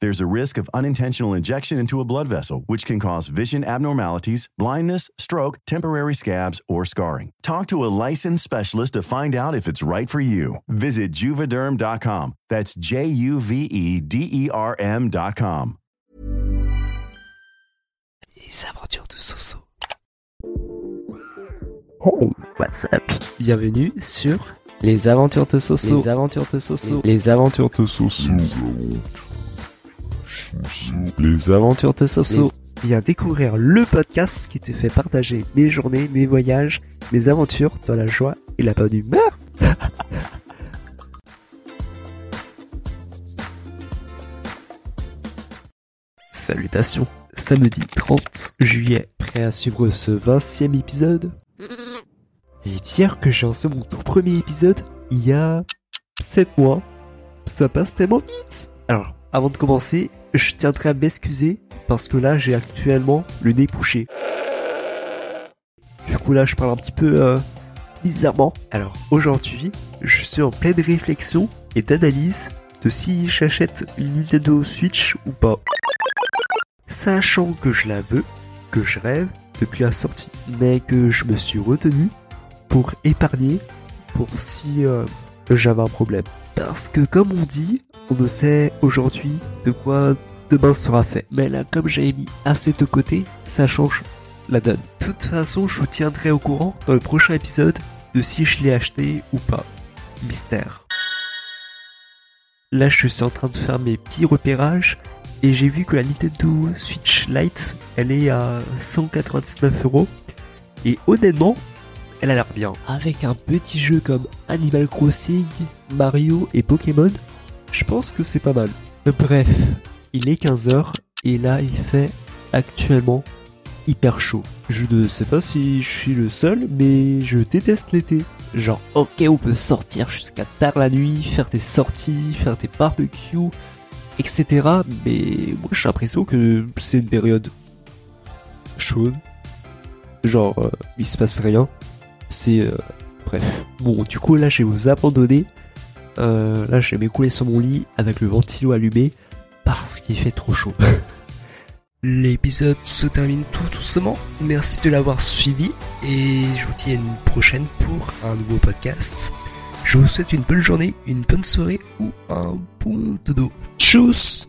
There's a risk of unintentional injection into a blood vessel, which can cause vision abnormalities, blindness, stroke, temporary scabs, or scarring. Talk to a licensed specialist to find out if it's right for you. Visit juvederm.com. That's J U V E D E R M.com. Les aventures de Soso. Hey, what's up? Bienvenue sur Les aventures de Soso. Les aventures de Soso. Les aventures de Soso. Les aventures de Soso. Viens découvrir le podcast qui te fait partager mes journées, mes voyages, mes aventures dans la joie et la bonne humeur. Salutations. Samedi 30 juillet, prêt à suivre ce 20e épisode Et dire que j'ai lancé mon tout premier épisode il y a 7 mois, ça passe tellement vite Alors, avant de commencer, je tiendrai à m'excuser parce que là j'ai actuellement le nez bouché. Du coup là je parle un petit peu euh, bizarrement. Alors aujourd'hui, je suis en pleine réflexion et d'analyse de si j'achète une Nintendo Switch ou pas. Sachant que je la veux, que je rêve depuis la sortie, mais que je me suis retenu pour épargner pour si euh, j'avais un problème. Parce que comme on dit, on ne sait aujourd'hui de quoi demain sera fait. Mais là, comme j'avais mis assez de côté, ça change la donne. De toute façon, je vous tiendrai au courant dans le prochain épisode de si je l'ai acheté ou pas. Mystère. Là, je suis en train de faire mes petits repérages et j'ai vu que la Nintendo Switch Lite, elle est à 199 euros. Et honnêtement, elle a l'air bien. Avec un petit jeu comme Animal Crossing, Mario et Pokémon, je pense que c'est pas mal. Bref, il est 15h et là il fait actuellement hyper chaud. Je ne sais pas si je suis le seul, mais je déteste l'été. Genre, ok, on peut sortir jusqu'à tard la nuit, faire des sorties, faire des barbecues, etc. Mais moi j'ai l'impression que c'est une période chaude. Genre, euh, il se passe rien. C'est... euh, bref. Bon, du coup là je vais vous abandonner. Euh, là je vais m'écouler sur mon lit avec le ventilo allumé parce qu'il fait trop chaud. L'épisode se termine tout doucement. Merci de l'avoir suivi et je vous dis à une prochaine pour un nouveau podcast. Je vous souhaite une bonne journée, une bonne soirée ou un bon dodo. Tchuss